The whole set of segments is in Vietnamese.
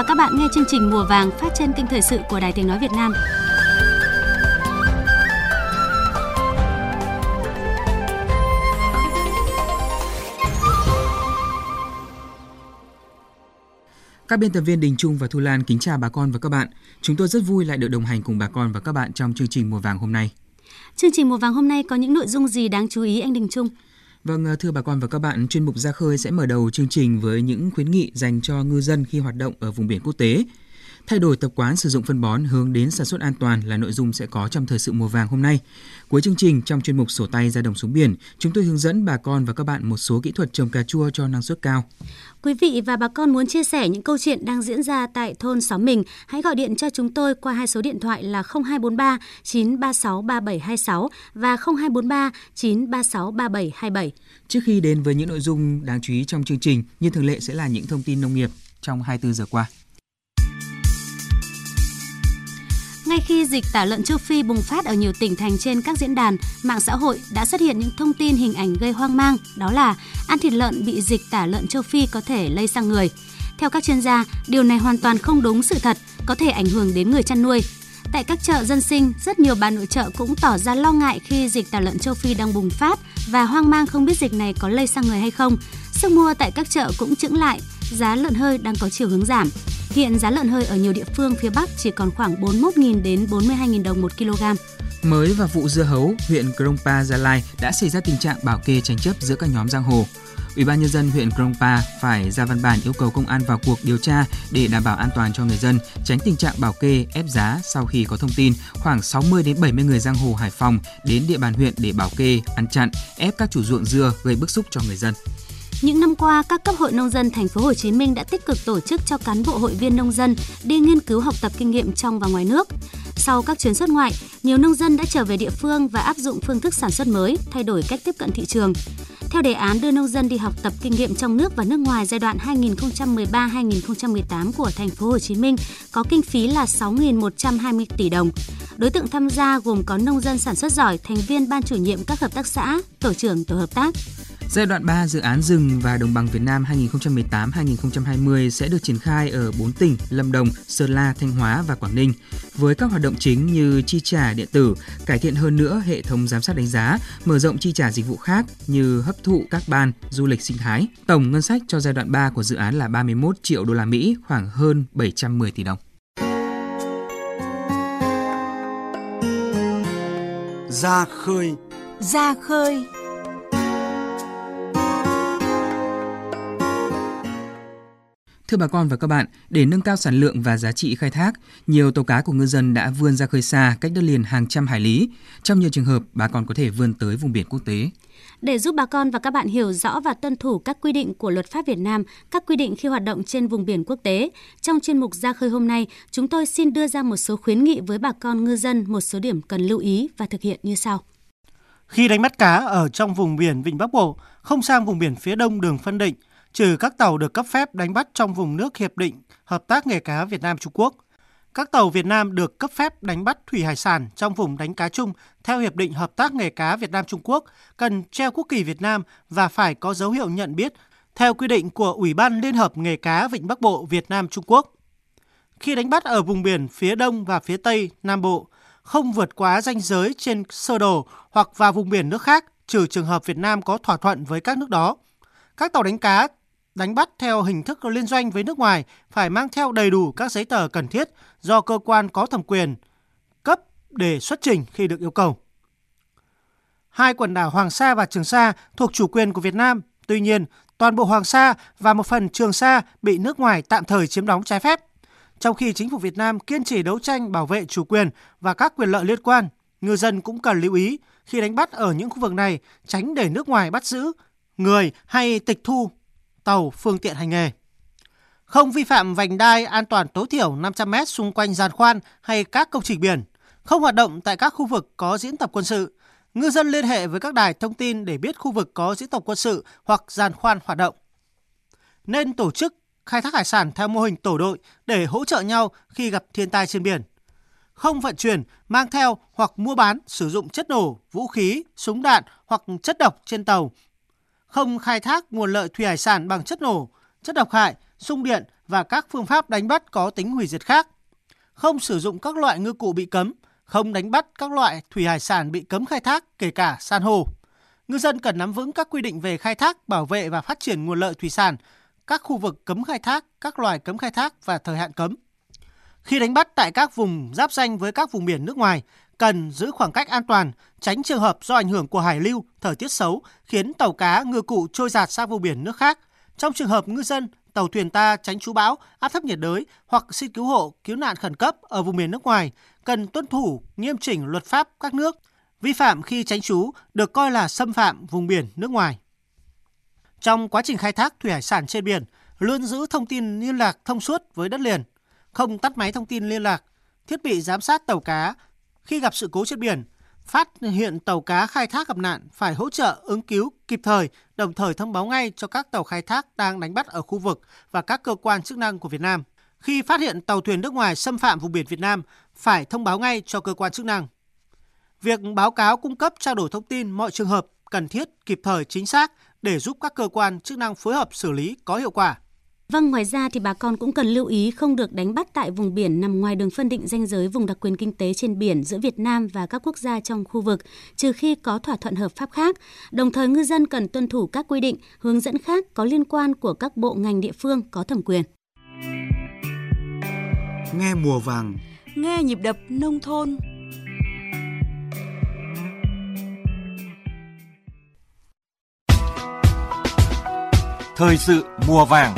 và các bạn nghe chương trình Mùa vàng phát trên kênh thời sự của Đài Tiếng nói Việt Nam. Các biên tập viên Đình Trung và Thu Lan kính chào bà con và các bạn. Chúng tôi rất vui lại được đồng hành cùng bà con và các bạn trong chương trình Mùa vàng hôm nay. Chương trình Mùa vàng hôm nay có những nội dung gì đáng chú ý anh Đình Trung? Vâng, ờ, thưa bà con và các bạn, chuyên mục ra khơi sẽ mở đầu chương trình với những khuyến nghị dành cho ngư dân khi hoạt động ở vùng biển quốc tế. Thay đổi tập quán sử dụng phân bón hướng đến sản xuất an toàn là nội dung sẽ có trong thời sự mùa vàng hôm nay. Cuối chương trình trong chuyên mục sổ tay ra đồng xuống biển, chúng tôi hướng dẫn bà con và các bạn một số kỹ thuật trồng cà chua cho năng suất cao. Quý vị và bà con muốn chia sẻ những câu chuyện đang diễn ra tại thôn xóm mình, hãy gọi điện cho chúng tôi qua hai số điện thoại là 0243 936 3726 và 0243 936 3727. Trước khi đến với những nội dung đáng chú ý trong chương trình, như thường lệ sẽ là những thông tin nông nghiệp trong 24 giờ qua. Ngay khi dịch tả lợn châu Phi bùng phát ở nhiều tỉnh thành trên các diễn đàn, mạng xã hội đã xuất hiện những thông tin hình ảnh gây hoang mang, đó là ăn thịt lợn bị dịch tả lợn châu Phi có thể lây sang người. Theo các chuyên gia, điều này hoàn toàn không đúng sự thật, có thể ảnh hưởng đến người chăn nuôi. Tại các chợ dân sinh, rất nhiều bà nội trợ cũng tỏ ra lo ngại khi dịch tả lợn châu Phi đang bùng phát và hoang mang không biết dịch này có lây sang người hay không. Sức mua tại các chợ cũng chững lại, giá lợn hơi đang có chiều hướng giảm. Hiện giá lợn hơi ở nhiều địa phương phía Bắc chỉ còn khoảng 41.000 đến 42.000 đồng một kg. Mới vào vụ dưa hấu, huyện Krongpa, Gia Lai đã xảy ra tình trạng bảo kê tranh chấp giữa các nhóm giang hồ. Ủy ban nhân dân huyện Krongpa phải ra văn bản yêu cầu công an vào cuộc điều tra để đảm bảo an toàn cho người dân, tránh tình trạng bảo kê ép giá sau khi có thông tin khoảng 60 đến 70 người giang hồ Hải Phòng đến địa bàn huyện để bảo kê, ăn chặn, ép các chủ ruộng dưa gây bức xúc cho người dân. Những năm qua, các cấp hội nông dân thành phố Hồ Chí Minh đã tích cực tổ chức cho cán bộ hội viên nông dân đi nghiên cứu học tập kinh nghiệm trong và ngoài nước. Sau các chuyến xuất ngoại, nhiều nông dân đã trở về địa phương và áp dụng phương thức sản xuất mới, thay đổi cách tiếp cận thị trường. Theo đề án đưa nông dân đi học tập kinh nghiệm trong nước và nước ngoài giai đoạn 2013-2018 của thành phố Hồ Chí Minh có kinh phí là 6.120 tỷ đồng. Đối tượng tham gia gồm có nông dân sản xuất giỏi, thành viên ban chủ nhiệm các hợp tác xã, tổ trưởng tổ hợp tác. Giai đoạn 3 dự án rừng và đồng bằng Việt Nam 2018-2020 sẽ được triển khai ở 4 tỉnh Lâm Đồng, Sơn La, Thanh Hóa và Quảng Ninh với các hoạt động chính như chi trả điện tử, cải thiện hơn nữa hệ thống giám sát đánh giá, mở rộng chi trả dịch vụ khác như hấp thụ các ban, du lịch sinh thái. Tổng ngân sách cho giai đoạn 3 của dự án là 31 triệu đô la Mỹ, khoảng hơn 710 tỷ đồng. Ra khơi Ra khơi Thưa bà con và các bạn, để nâng cao sản lượng và giá trị khai thác, nhiều tàu cá của ngư dân đã vươn ra khơi xa cách đất liền hàng trăm hải lý. Trong nhiều trường hợp, bà con có thể vươn tới vùng biển quốc tế. Để giúp bà con và các bạn hiểu rõ và tuân thủ các quy định của luật pháp Việt Nam, các quy định khi hoạt động trên vùng biển quốc tế, trong chuyên mục ra khơi hôm nay, chúng tôi xin đưa ra một số khuyến nghị với bà con ngư dân một số điểm cần lưu ý và thực hiện như sau. Khi đánh bắt cá ở trong vùng biển Vịnh Bắc Bộ, không sang vùng biển phía đông đường phân định – trừ các tàu được cấp phép đánh bắt trong vùng nước hiệp định hợp tác nghề cá Việt Nam Trung Quốc. Các tàu Việt Nam được cấp phép đánh bắt thủy hải sản trong vùng đánh cá chung theo hiệp định hợp tác nghề cá Việt Nam Trung Quốc cần treo quốc kỳ Việt Nam và phải có dấu hiệu nhận biết theo quy định của Ủy ban Liên hợp nghề cá Vịnh Bắc Bộ Việt Nam Trung Quốc. Khi đánh bắt ở vùng biển phía đông và phía tây Nam Bộ, không vượt quá ranh giới trên sơ đồ hoặc vào vùng biển nước khác trừ trường hợp Việt Nam có thỏa thuận với các nước đó. Các tàu đánh cá đánh bắt theo hình thức liên doanh với nước ngoài phải mang theo đầy đủ các giấy tờ cần thiết do cơ quan có thẩm quyền cấp để xuất trình khi được yêu cầu. Hai quần đảo Hoàng Sa và Trường Sa thuộc chủ quyền của Việt Nam. Tuy nhiên, toàn bộ Hoàng Sa và một phần Trường Sa bị nước ngoài tạm thời chiếm đóng trái phép. Trong khi chính phủ Việt Nam kiên trì đấu tranh bảo vệ chủ quyền và các quyền lợi liên quan, ngư dân cũng cần lưu ý khi đánh bắt ở những khu vực này tránh để nước ngoài bắt giữ người hay tịch thu tàu, phương tiện hành nghề. Không vi phạm vành đai an toàn tối thiểu 500 m xung quanh giàn khoan hay các công trình biển. Không hoạt động tại các khu vực có diễn tập quân sự. Ngư dân liên hệ với các đài thông tin để biết khu vực có diễn tập quân sự hoặc giàn khoan hoạt động. Nên tổ chức khai thác hải sản theo mô hình tổ đội để hỗ trợ nhau khi gặp thiên tai trên biển. Không vận chuyển, mang theo hoặc mua bán sử dụng chất nổ, vũ khí, súng đạn hoặc chất độc trên tàu không khai thác nguồn lợi thủy hải sản bằng chất nổ, chất độc hại, xung điện và các phương pháp đánh bắt có tính hủy diệt khác. Không sử dụng các loại ngư cụ bị cấm, không đánh bắt các loại thủy hải sản bị cấm khai thác, kể cả san hô. Ngư dân cần nắm vững các quy định về khai thác, bảo vệ và phát triển nguồn lợi thủy sản, các khu vực cấm khai thác, các loài cấm khai thác và thời hạn cấm. Khi đánh bắt tại các vùng giáp danh với các vùng biển nước ngoài, cần giữ khoảng cách an toàn, tránh trường hợp do ảnh hưởng của hải lưu, thời tiết xấu khiến tàu cá ngư cụ trôi giạt sang vùng biển nước khác. Trong trường hợp ngư dân, tàu thuyền ta tránh trú bão, áp thấp nhiệt đới hoặc xin cứu hộ, cứu nạn khẩn cấp ở vùng biển nước ngoài, cần tuân thủ nghiêm chỉnh luật pháp các nước. Vi phạm khi tránh trú được coi là xâm phạm vùng biển nước ngoài. Trong quá trình khai thác thủy hải sản trên biển, luôn giữ thông tin liên lạc thông suốt với đất liền, không tắt máy thông tin liên lạc, thiết bị giám sát tàu cá khi gặp sự cố trên biển, phát hiện tàu cá khai thác gặp nạn phải hỗ trợ ứng cứu kịp thời, đồng thời thông báo ngay cho các tàu khai thác đang đánh bắt ở khu vực và các cơ quan chức năng của Việt Nam. Khi phát hiện tàu thuyền nước ngoài xâm phạm vùng biển Việt Nam, phải thông báo ngay cho cơ quan chức năng. Việc báo cáo cung cấp trao đổi thông tin mọi trường hợp cần thiết, kịp thời, chính xác để giúp các cơ quan chức năng phối hợp xử lý có hiệu quả. Vâng, ngoài ra thì bà con cũng cần lưu ý không được đánh bắt tại vùng biển nằm ngoài đường phân định danh giới vùng đặc quyền kinh tế trên biển giữa Việt Nam và các quốc gia trong khu vực, trừ khi có thỏa thuận hợp pháp khác. Đồng thời ngư dân cần tuân thủ các quy định, hướng dẫn khác có liên quan của các bộ ngành địa phương có thẩm quyền. Nghe mùa vàng, nghe nhịp đập nông thôn. Thời sự mùa vàng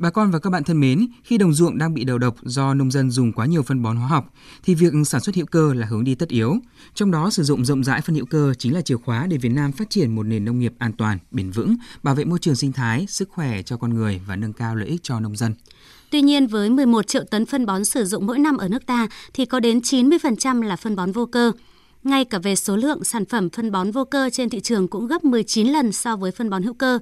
Bà con và các bạn thân mến, khi đồng ruộng đang bị đầu độc do nông dân dùng quá nhiều phân bón hóa học, thì việc sản xuất hữu cơ là hướng đi tất yếu. Trong đó, sử dụng rộng rãi phân hữu cơ chính là chìa khóa để Việt Nam phát triển một nền nông nghiệp an toàn, bền vững, bảo vệ môi trường sinh thái, sức khỏe cho con người và nâng cao lợi ích cho nông dân. Tuy nhiên, với 11 triệu tấn phân bón sử dụng mỗi năm ở nước ta, thì có đến 90% là phân bón vô cơ. Ngay cả về số lượng sản phẩm phân bón vô cơ trên thị trường cũng gấp 19 lần so với phân bón hữu cơ.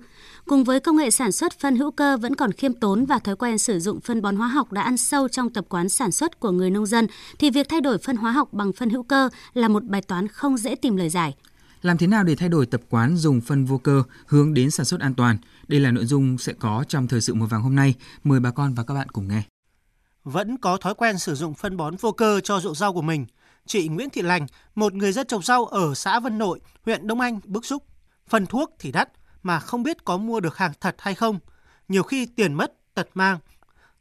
Cùng với công nghệ sản xuất phân hữu cơ vẫn còn khiêm tốn và thói quen sử dụng phân bón hóa học đã ăn sâu trong tập quán sản xuất của người nông dân, thì việc thay đổi phân hóa học bằng phân hữu cơ là một bài toán không dễ tìm lời giải. Làm thế nào để thay đổi tập quán dùng phân vô cơ hướng đến sản xuất an toàn? Đây là nội dung sẽ có trong thời sự mùa vàng hôm nay. Mời bà con và các bạn cùng nghe. Vẫn có thói quen sử dụng phân bón vô cơ cho ruộng rau của mình – chị Nguyễn Thị Lành, một người dân trồng rau ở xã Vân Nội, huyện Đông Anh bức xúc. Phần thuốc thì đắt mà không biết có mua được hàng thật hay không. Nhiều khi tiền mất, tật mang.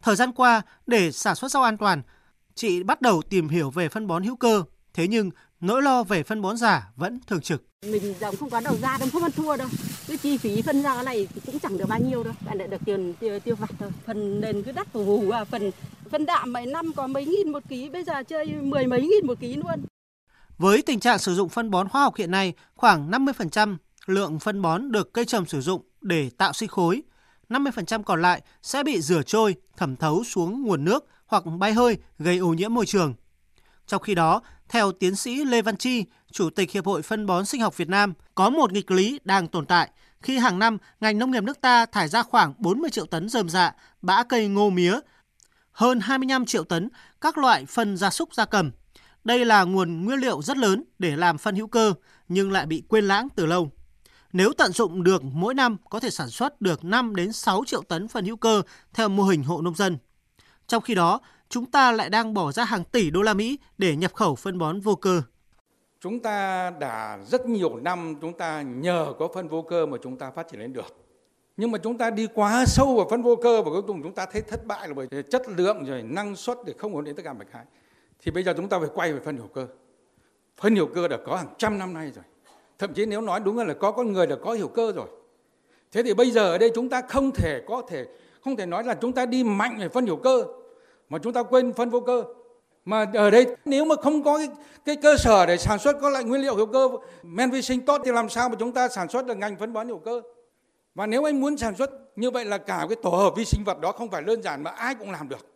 Thời gian qua, để sản xuất rau an toàn, chị bắt đầu tìm hiểu về phân bón hữu cơ. Thế nhưng nỗi lo về phân bón giả vẫn thường trực. Mình giống không có đầu ra đâu, không ăn thua đâu. Cái chi phí phân ra này cũng chẳng được bao nhiêu đâu. Bạn lại được tiền tiêu, tiêu vặt thôi. Phần nền cứ đắt phù vù, phần phân đạm mấy năm có mấy nghìn một ký, bây giờ chơi mười mấy nghìn một ký luôn. Với tình trạng sử dụng phân bón hóa học hiện nay, khoảng 50% lượng phân bón được cây trồng sử dụng để tạo sinh khối, 50% còn lại sẽ bị rửa trôi, thẩm thấu xuống nguồn nước hoặc bay hơi gây ô nhiễm môi trường. Trong khi đó, theo tiến sĩ Lê Văn Chi, Chủ tịch Hiệp hội Phân bón Sinh học Việt Nam, có một nghịch lý đang tồn tại khi hàng năm ngành nông nghiệp nước ta thải ra khoảng 40 triệu tấn rơm dạ, bã cây ngô mía, hơn 25 triệu tấn các loại phân gia súc gia cầm. Đây là nguồn nguyên liệu rất lớn để làm phân hữu cơ nhưng lại bị quên lãng từ lâu. Nếu tận dụng được mỗi năm có thể sản xuất được 5 đến 6 triệu tấn phân hữu cơ theo mô hình hộ nông dân. Trong khi đó, chúng ta lại đang bỏ ra hàng tỷ đô la Mỹ để nhập khẩu phân bón vô cơ. Chúng ta đã rất nhiều năm chúng ta nhờ có phân vô cơ mà chúng ta phát triển lên được. Nhưng mà chúng ta đi quá sâu vào phân vô cơ và cuối cùng chúng ta thấy thất bại là bởi chất lượng rồi năng suất để không ổn định tất cả mọi cái. Thì bây giờ chúng ta phải quay về phân hữu cơ. Phân hữu cơ đã có hàng trăm năm nay rồi. Thậm chí nếu nói đúng là có con người đã có hữu cơ rồi. Thế thì bây giờ ở đây chúng ta không thể có thể không thể nói là chúng ta đi mạnh về phân hữu cơ mà chúng ta quên phân vô cơ mà ở đây nếu mà không có cái, cái cơ sở để sản xuất có lại nguyên liệu hữu cơ men vi sinh tốt thì làm sao mà chúng ta sản xuất được ngành phân bón hữu cơ và nếu anh muốn sản xuất như vậy là cả cái tổ hợp vi sinh vật đó không phải đơn giản mà ai cũng làm được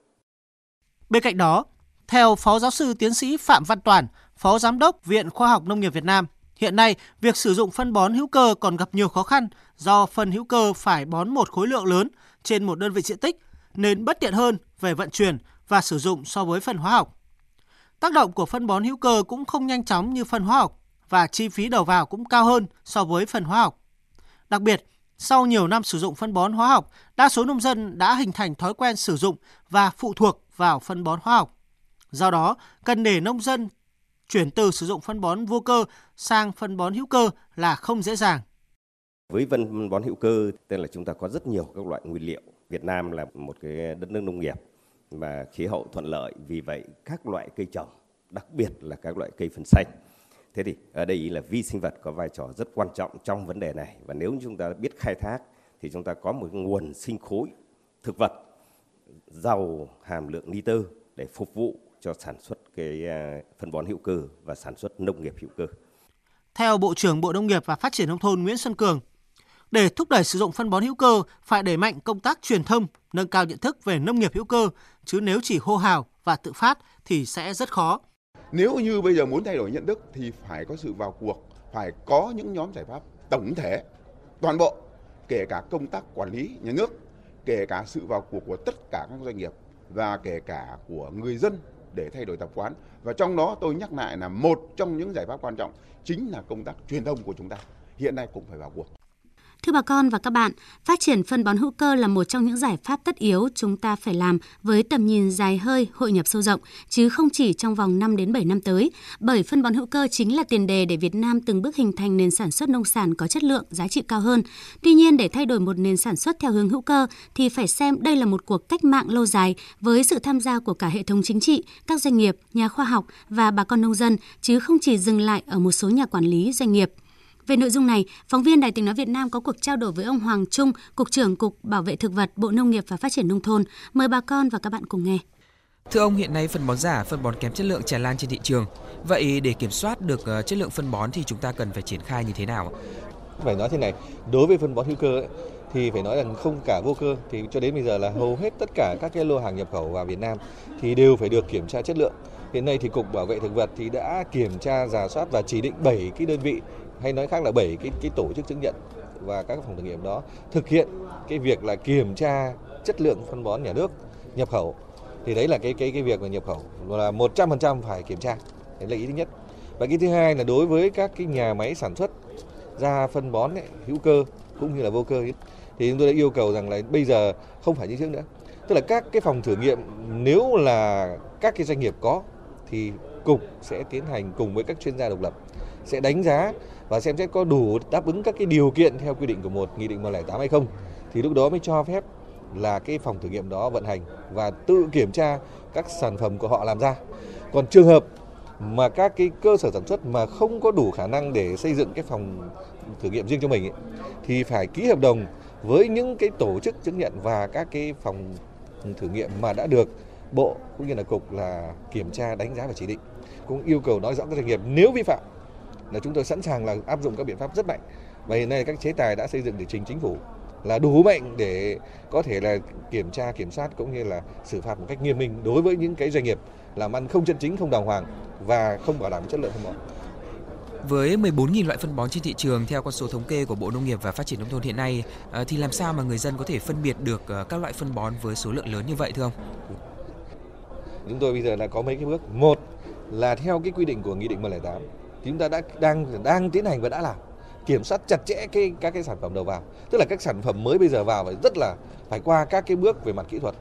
bên cạnh đó theo phó giáo sư tiến sĩ phạm văn toàn phó giám đốc viện khoa học nông nghiệp việt nam Hiện nay, việc sử dụng phân bón hữu cơ còn gặp nhiều khó khăn do phân hữu cơ phải bón một khối lượng lớn trên một đơn vị diện tích nên bất tiện hơn về vận chuyển và sử dụng so với phân hóa học. Tác động của phân bón hữu cơ cũng không nhanh chóng như phân hóa học và chi phí đầu vào cũng cao hơn so với phân hóa học. Đặc biệt, sau nhiều năm sử dụng phân bón hóa học, đa số nông dân đã hình thành thói quen sử dụng và phụ thuộc vào phân bón hóa học. Do đó, cần để nông dân chuyển từ sử dụng phân bón vô cơ sang phân bón hữu cơ là không dễ dàng. Với phân bón hữu cơ, tức là chúng ta có rất nhiều các loại nguyên liệu. Việt Nam là một cái đất nước nông nghiệp và khí hậu thuận lợi, vì vậy các loại cây trồng, đặc biệt là các loại cây phân xanh. Thế thì ở đây là vi sinh vật có vai trò rất quan trọng trong vấn đề này và nếu chúng ta biết khai thác thì chúng ta có một nguồn sinh khối thực vật giàu hàm lượng nitơ để phục vụ cho sản xuất cái à, phân bón hữu cơ và sản xuất nông nghiệp hữu cơ. Theo Bộ trưởng Bộ Nông nghiệp và Phát triển nông thôn Nguyễn Xuân Cường, để thúc đẩy sử dụng phân bón hữu cơ phải đẩy mạnh công tác truyền thông, nâng cao nhận thức về nông nghiệp hữu cơ, chứ nếu chỉ hô hào và tự phát thì sẽ rất khó. Nếu như bây giờ muốn thay đổi nhận thức thì phải có sự vào cuộc, phải có những nhóm giải pháp tổng thể, toàn bộ, kể cả công tác quản lý nhà nước, kể cả sự vào cuộc của tất cả các doanh nghiệp và kể cả của người dân để thay đổi tập quán. Và trong đó tôi nhắc lại là một trong những giải pháp quan trọng chính là công tác truyền thông của chúng ta. Hiện nay cũng phải vào cuộc. Thưa bà con và các bạn, phát triển phân bón hữu cơ là một trong những giải pháp tất yếu chúng ta phải làm với tầm nhìn dài hơi, hội nhập sâu rộng, chứ không chỉ trong vòng 5 đến 7 năm tới, bởi phân bón hữu cơ chính là tiền đề để Việt Nam từng bước hình thành nền sản xuất nông sản có chất lượng, giá trị cao hơn. Tuy nhiên, để thay đổi một nền sản xuất theo hướng hữu cơ thì phải xem đây là một cuộc cách mạng lâu dài với sự tham gia của cả hệ thống chính trị, các doanh nghiệp, nhà khoa học và bà con nông dân, chứ không chỉ dừng lại ở một số nhà quản lý doanh nghiệp. Về nội dung này, phóng viên Đài tiếng nói Việt Nam có cuộc trao đổi với ông Hoàng Trung, Cục trưởng Cục Bảo vệ Thực vật, Bộ Nông nghiệp và Phát triển Nông thôn. Mời bà con và các bạn cùng nghe. Thưa ông, hiện nay phân bón giả, phân bón kém chất lượng tràn lan trên thị trường. Vậy để kiểm soát được ờ, chất lượng phân bón thì chúng ta cần phải triển khai như thế nào? Phải nói thế này, đối với phân bón hữu cơ ấy, thì phải nói rằng không cả vô cơ thì cho đến bây giờ là hầu hết tất cả các cái lô hàng nhập khẩu vào Việt Nam thì đều phải được kiểm tra chất lượng. Hiện nay thì Cục Bảo vệ Thực vật thì đã kiểm tra, giả soát và chỉ định 7 cái đơn vị hay nói khác là bảy cái cái tổ chức chứng nhận và các phòng thử nghiệm đó thực hiện cái việc là kiểm tra chất lượng phân bón nhà nước nhập khẩu thì đấy là cái cái cái việc mà nhập khẩu là 100% phải kiểm tra. Đấy là ý thứ nhất. Và cái thứ hai là đối với các cái nhà máy sản xuất ra phân bón ấy, hữu cơ cũng như là vô cơ ấy, thì chúng tôi đã yêu cầu rằng là bây giờ không phải như trước nữa. Tức là các cái phòng thử nghiệm nếu là các cái doanh nghiệp có thì cục sẽ tiến hành cùng với các chuyên gia độc lập sẽ đánh giá và xem xét có đủ đáp ứng các cái điều kiện theo quy định của một nghị định 108 hay không thì lúc đó mới cho phép là cái phòng thử nghiệm đó vận hành và tự kiểm tra các sản phẩm của họ làm ra. Còn trường hợp mà các cái cơ sở sản xuất mà không có đủ khả năng để xây dựng cái phòng thử nghiệm riêng cho mình ấy, thì phải ký hợp đồng với những cái tổ chức chứng nhận và các cái phòng thử nghiệm mà đã được bộ cũng như là cục là kiểm tra đánh giá và chỉ định cũng yêu cầu nói rõ các doanh nghiệp nếu vi phạm là chúng tôi sẵn sàng là áp dụng các biện pháp rất mạnh và hiện nay các chế tài đã xây dựng để trình chính phủ là đủ mạnh để có thể là kiểm tra kiểm soát cũng như là xử phạt một cách nghiêm minh đối với những cái doanh nghiệp làm ăn không chân chính không đàng hoàng và không bảo đảm chất lượng phân bón. Với 14.000 loại phân bón trên thị trường theo con số thống kê của Bộ Nông nghiệp và Phát triển nông thôn hiện nay ờ, thì làm sao mà người dân có thể phân biệt được ờ, các loại phân bón với số lượng lớn như vậy thưa ông? Chúng tôi bây giờ là có mấy cái bước. Một là theo cái quy định của Nghị định 108 chúng ta đã đang đang tiến hành và đã làm. Kiểm soát chặt chẽ cái, các cái sản phẩm đầu vào. Tức là các sản phẩm mới bây giờ vào phải rất là, phải qua các cái bước về mặt kỹ thuật.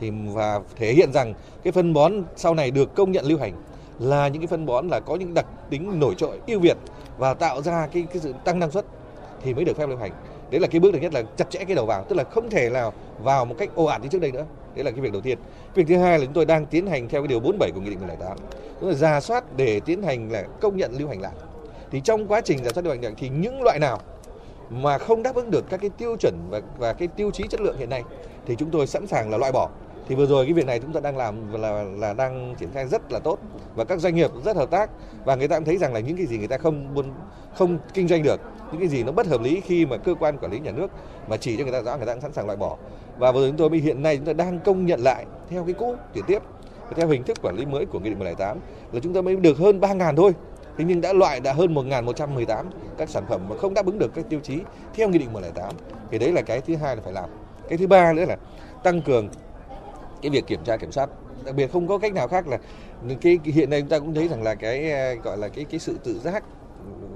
Thì, và thể hiện rằng cái phân bón sau này được công nhận lưu hành là những cái phân bón là có những đặc tính nổi trội ưu việt và tạo ra cái cái sự tăng năng suất thì mới được phép lưu hành. Đấy là cái bước thứ nhất là chặt chẽ cái đầu vào. Tức là không thể nào vào một cách ồ ạt như trước đây nữa đấy là cái việc đầu tiên. Việc thứ hai là chúng tôi đang tiến hành theo cái điều 47 của nghị định 108 tức là ra soát để tiến hành là công nhận lưu hành lại. Thì trong quá trình giả soát lưu hành lại thì những loại nào mà không đáp ứng được các cái tiêu chuẩn và và cái tiêu chí chất lượng hiện nay thì chúng tôi sẵn sàng là loại bỏ. Thì vừa rồi cái việc này chúng ta đang làm là là đang triển khai rất là tốt và các doanh nghiệp rất hợp tác và người ta cũng thấy rằng là những cái gì người ta không buôn không kinh doanh được những cái gì nó bất hợp lý khi mà cơ quan quản lý nhà nước mà chỉ cho người ta rõ, người ta cũng sẵn sàng loại bỏ. Và vừa rồi chúng tôi mới hiện nay chúng ta đang công nhận lại theo cái cũ, chuyển tiếp, theo hình thức quản lý mới của nghị định 108 là chúng ta mới được hơn 3.000 thôi. Thế nhưng đã loại đã hơn 1.118 các sản phẩm mà không đáp ứng được các tiêu chí theo nghị định 108 thì đấy là cái thứ hai là phải làm. Cái thứ ba nữa là tăng cường cái việc kiểm tra kiểm soát. Đặc biệt không có cách nào khác là cái hiện nay chúng ta cũng thấy rằng là cái, gọi là cái cái sự tự giác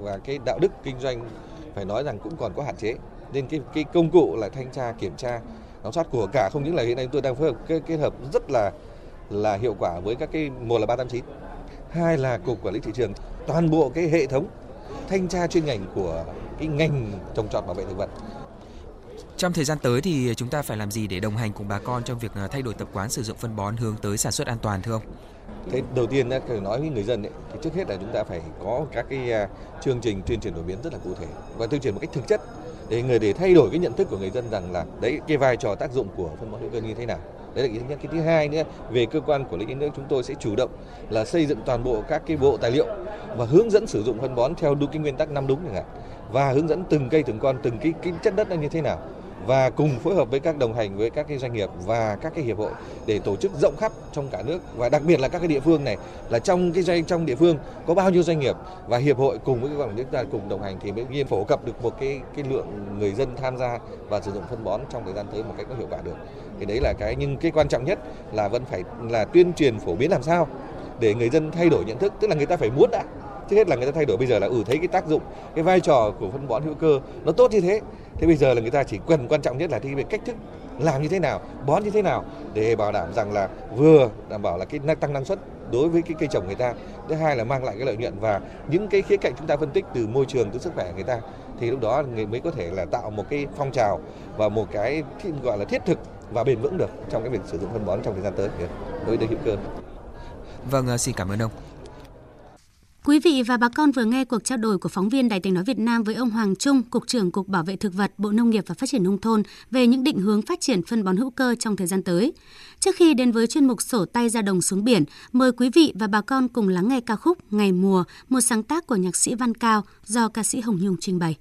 và cái đạo đức kinh doanh phải nói rằng cũng còn có hạn chế. Nên cái cái công cụ là thanh tra kiểm tra giám sát của cả không những là hiện nay tôi đang phối hợp kết, kết hợp rất là là hiệu quả với các cái một là 389 hai là cục quản lý thị trường. Toàn bộ cái hệ thống thanh tra chuyên ngành của cái ngành trồng trọt bảo vệ thực vật. Trong thời gian tới thì chúng ta phải làm gì để đồng hành cùng bà con trong việc ờ, thay đổi tập quán sử dụng phân bón hướng tới sản xuất an toàn thưa ông? Thế đầu tiên phải nói với người dân ấy, thì trước hết là chúng ta phải có các cái à, chương trình tuyên truyền đổi biến rất là cụ thể và tuyên truyền một cách thực chất để người để thay đổi cái nhận thức của người dân rằng là đấy cái vai trò tác dụng của phân bón hữu cơ như thế nào. Đấy là cái thứ nhất cái thứ hai nữa về cơ quan quản lý nhà nước chúng tôi sẽ chủ động là xây dựng toàn bộ các cái bộ tài liệu và hướng dẫn sử dụng phân bón theo đúng cái nguyên tắc năm đúng chẳng hạn và hướng dẫn từng cây từng con từng cái, cái chất đất nó như thế nào và cùng phối hợp với các đồng hành với các cái doanh nghiệp và các cái hiệp hội để tổ chức rộng khắp trong cả nước. Và đặc biệt là các cái địa phương này, là trong cái doanh, trong địa phương có bao nhiêu doanh nghiệp và hiệp hội cùng với các quản lý ta cùng đồng hành thì mới nhiên phổ cập được một cái cái lượng người dân tham gia và sử dụng phân bón trong thời gian tới một cách có hiệu quả được. Thì đấy là cái, nhưng cái quan trọng nhất là vẫn phải là tuyên truyền phổ biến làm sao để người dân thay đổi nhận thức, tức là người ta phải muốn đã. Trước hết là người ta thay đổi, bây giờ là ừ thấy cái tác dụng, cái vai trò của phân bón hữu cơ nó tốt như thế thế bây giờ là người ta chỉ cần quan trọng nhất là cái cách thức làm như thế nào bón như thế nào để bảo đảm rằng là vừa đảm bảo là cái tăng năng suất đối với cái cây trồng người ta thứ hai là mang lại cái lợi nhuận và những cái khía cạnh chúng ta phân tích từ môi trường từ sức khỏe người ta thì lúc đó người mới có thể là tạo một cái phong trào và một cái gọi là thiết thực và bền vững được trong cái việc sử dụng phân bón trong thời gian tới đối với hữu cơ. Vâng, à, xin cảm ơn ông. Quý vị và bà con vừa nghe cuộc trao đổi của phóng viên Đài tiếng nói Việt Nam với ông Hoàng Trung, Cục trưởng Cục Bảo vệ Thực vật, Bộ Nông nghiệp và Phát triển Nông thôn về những định hướng phát triển phân bón hữu cơ trong thời gian tới. Trước khi đến với chuyên mục sổ tay ra đồng xuống biển, mời quý vị và bà con cùng lắng nghe ca khúc Ngày mùa, một sáng tác của nhạc sĩ Văn Cao do ca sĩ Hồng Nhung trình bày.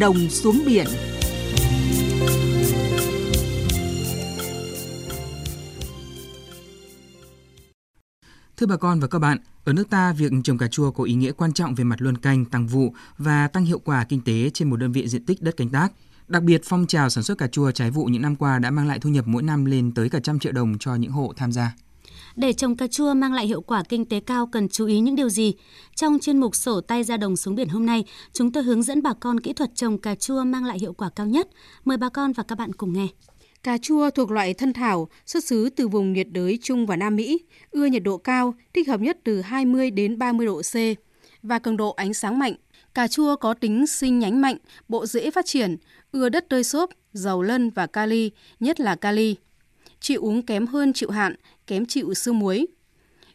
Đồng xuống biển. Thưa bà con và các bạn, ở nước ta, việc trồng cà chua có ý nghĩa quan trọng về mặt luân canh, tăng vụ và tăng hiệu quả kinh tế trên một đơn vị diện tích đất canh tác. Đặc biệt, phong trào sản xuất cà chua trái vụ những năm qua đã mang lại thu nhập mỗi năm lên tới cả trăm triệu đồng cho những hộ tham gia. Để trồng cà chua mang lại hiệu quả kinh tế cao cần chú ý những điều gì? Trong chuyên mục sổ tay ra đồng xuống biển hôm nay, chúng tôi hướng dẫn bà con kỹ thuật trồng cà chua mang lại hiệu quả cao nhất. Mời bà con và các bạn cùng nghe. Cà chua thuộc loại thân thảo, xuất xứ từ vùng nhiệt đới Trung và Nam Mỹ, ưa nhiệt độ cao, thích hợp nhất từ 20 đến 30 độ C và cường độ ánh sáng mạnh. Cà chua có tính sinh nhánh mạnh, bộ rễ phát triển, ưa đất tơi xốp, giàu lân và kali, nhất là kali. Chịu uống kém hơn chịu hạn, kém chịu sương muối.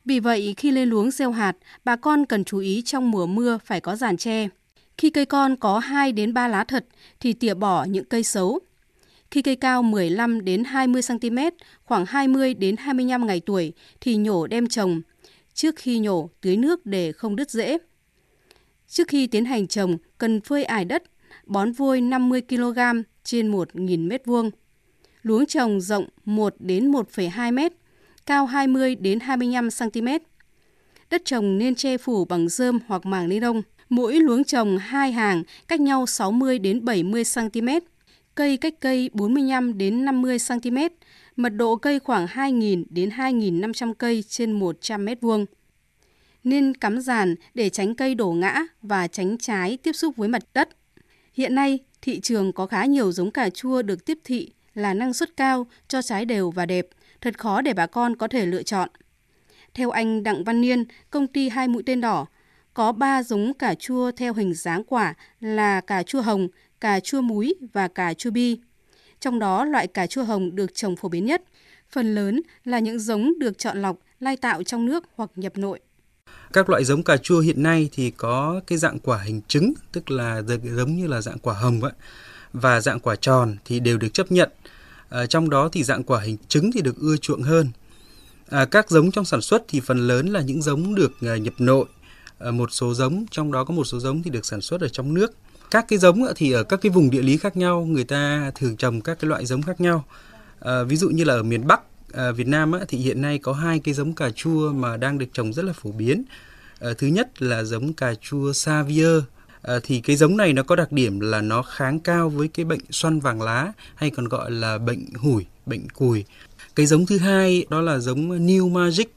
Vì vậy, khi lên luống gieo hạt, bà con cần chú ý trong mùa mưa phải có giàn tre. Khi cây con có 2 đến 3 lá thật thì tỉa bỏ những cây xấu. Khi cây cao 15 đến 20 cm, khoảng 20 đến 25 ngày tuổi thì nhổ đem trồng. Trước khi nhổ, tưới nước để không đứt rễ. Trước khi tiến hành trồng, cần phơi ải đất, bón vôi 50 kg trên 1.000 m2. Luống trồng rộng 1 đến 1,2 mét, cao 20 đến 25 cm. Đất trồng nên che phủ bằng rơm hoặc màng ni lông. Mỗi luống trồng hai hàng cách nhau 60 đến 70 cm. Cây cách cây 45 đến 50 cm. Mật độ cây khoảng 2.000 đến 2.500 cây trên 100 m2. Nên cắm giàn để tránh cây đổ ngã và tránh trái tiếp xúc với mặt đất. Hiện nay, thị trường có khá nhiều giống cà chua được tiếp thị là năng suất cao, cho trái đều và đẹp, thật khó để bà con có thể lựa chọn. Theo anh Đặng Văn Niên, công ty Hai Mũi Tên Đỏ, có 3 giống cà chua theo hình dáng quả là cà chua hồng, cà chua múi và cà chua bi. Trong đó, loại cà chua hồng được trồng phổ biến nhất. Phần lớn là những giống được chọn lọc, lai tạo trong nước hoặc nhập nội. Các loại giống cà chua hiện nay thì có cái dạng quả hình trứng, tức là giống như là dạng quả hồng vậy, và dạng quả tròn thì đều được chấp nhận. À, trong đó thì dạng quả hình trứng thì được ưa chuộng hơn. À, các giống trong sản xuất thì phần lớn là những giống được à, nhập nội. À, một số giống, trong đó có một số giống thì được sản xuất ở trong nước. Các cái giống thì ở các cái vùng địa lý khác nhau, người ta thường trồng các cái loại giống khác nhau. À, ví dụ như là ở miền Bắc à, Việt Nam á, thì hiện nay có hai cái giống cà chua mà đang được trồng rất là phổ biến. À, thứ nhất là giống cà chua Savier à, thì cái giống này nó có đặc điểm là nó kháng cao với cái bệnh xoăn vàng lá hay còn gọi là bệnh hủi, bệnh cùi. Cái giống thứ hai đó là giống New Magic.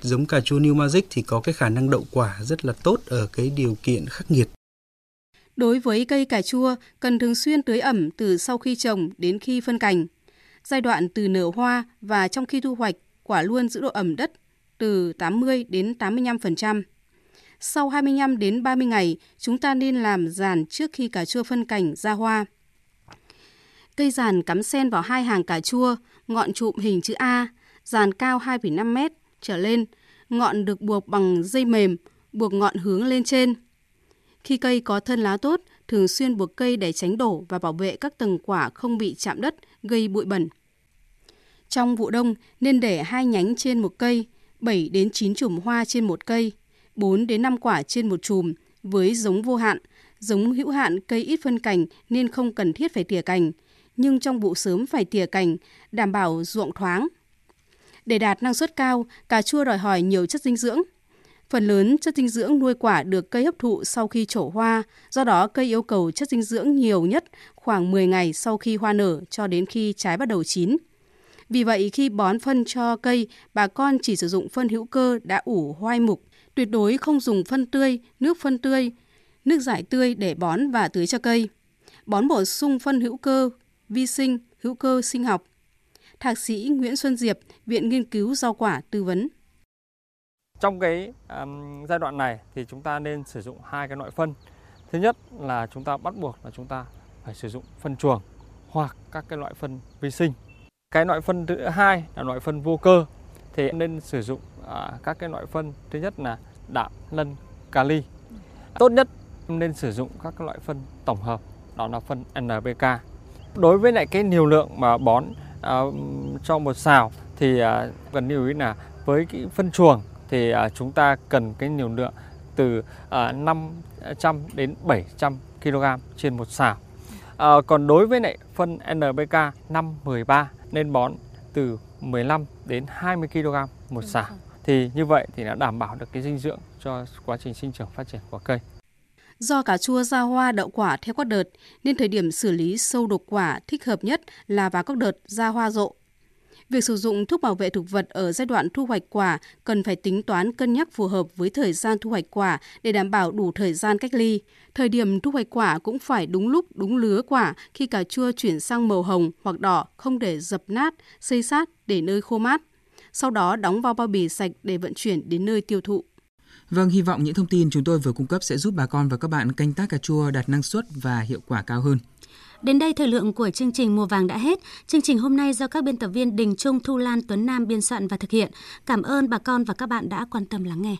Giống cà chua New Magic thì có cái khả năng đậu quả rất là tốt ở cái điều kiện khắc nghiệt. Đối với cây cà chua, cần thường xuyên tưới ẩm từ sau khi trồng đến khi phân cành. Giai đoạn từ nở hoa và trong khi thu hoạch, quả luôn giữ độ ẩm đất từ 80 đến 85%. Sau 25 đến 30 ngày, chúng ta nên làm giàn trước khi cà chua phân cảnh ra hoa. Cây giàn cắm sen vào hai hàng cà chua, ngọn trụm hình chữ A, giàn cao 2,5 m trở lên, ngọn được buộc bằng dây mềm, buộc ngọn hướng lên trên. Khi cây có thân lá tốt, thường xuyên buộc cây để tránh đổ và bảo vệ các tầng quả không bị chạm đất, gây bụi bẩn. Trong vụ đông nên để hai nhánh trên một cây, 7 đến 9 chùm hoa trên một cây, 4 đến 5 quả trên một chùm với giống vô hạn. Giống hữu hạn cây ít phân cành nên không cần thiết phải tỉa cành, nhưng trong vụ sớm phải tỉa cành, đảm bảo ruộng thoáng. Để đạt năng suất cao, cà chua đòi hỏi nhiều chất dinh dưỡng. Phần lớn chất dinh dưỡng nuôi quả được cây hấp thụ sau khi trổ hoa, do đó cây yêu cầu chất dinh dưỡng nhiều nhất khoảng 10 ngày sau khi hoa nở cho đến khi trái bắt đầu chín. Vì vậy, khi bón phân cho cây, bà con chỉ sử dụng phân hữu cơ đã ủ hoai mục Tuyệt đối không dùng phân tươi, nước phân tươi, nước giải tươi để bón và tưới cho cây. Bón bổ sung phân hữu cơ, vi sinh, hữu cơ sinh học. Thạc sĩ Nguyễn Xuân Diệp, Viện Nghiên cứu Rau quả tư vấn. Trong cái um, giai đoạn này thì chúng ta nên sử dụng hai cái loại phân. Thứ nhất là chúng ta bắt buộc là chúng ta phải sử dụng phân chuồng hoặc các cái loại phân vi sinh. Cái loại phân thứ hai là loại phân vô cơ thì nên sử dụng à, các cái loại phân. Thứ nhất là đạm lân kali. Tốt nhất nên sử dụng các loại phân tổng hợp đó là phân NPK đối với lại cái liều lượng mà bón à, cho một xào thì à, cần lưu ý là với cái phân chuồng thì à, chúng ta cần cái liều lượng từ 500 đến 700 kg trên một xào. À, còn đối với lại phân NPK 513 nên bón từ 15 đến 20 kg một xào. Thì như vậy thì đã đảm bảo được cái dinh dưỡng cho quá trình sinh trưởng phát triển của cây. Do cà chua ra hoa đậu quả theo các đợt, nên thời điểm xử lý sâu đục quả thích hợp nhất là vào các đợt ra hoa rộ. Việc sử dụng thuốc bảo vệ thực vật ở giai đoạn thu hoạch quả cần phải tính toán cân nhắc phù hợp với thời gian thu hoạch quả để đảm bảo đủ thời gian cách ly. Thời điểm thu hoạch quả cũng phải đúng lúc, đúng lứa quả khi cà chua chuyển sang màu hồng hoặc đỏ, không để dập nát, xây sát để nơi khô mát. Sau đó đóng vào bao bì sạch để vận chuyển đến nơi tiêu thụ. Vâng, hy vọng những thông tin chúng tôi vừa cung cấp sẽ giúp bà con và các bạn canh tác cà chua đạt năng suất và hiệu quả cao hơn. Đến đây thời lượng của chương trình Mùa vàng đã hết. Chương trình hôm nay do các biên tập viên Đình Trung, Thu Lan, Tuấn Nam biên soạn và thực hiện. Cảm ơn bà con và các bạn đã quan tâm lắng nghe.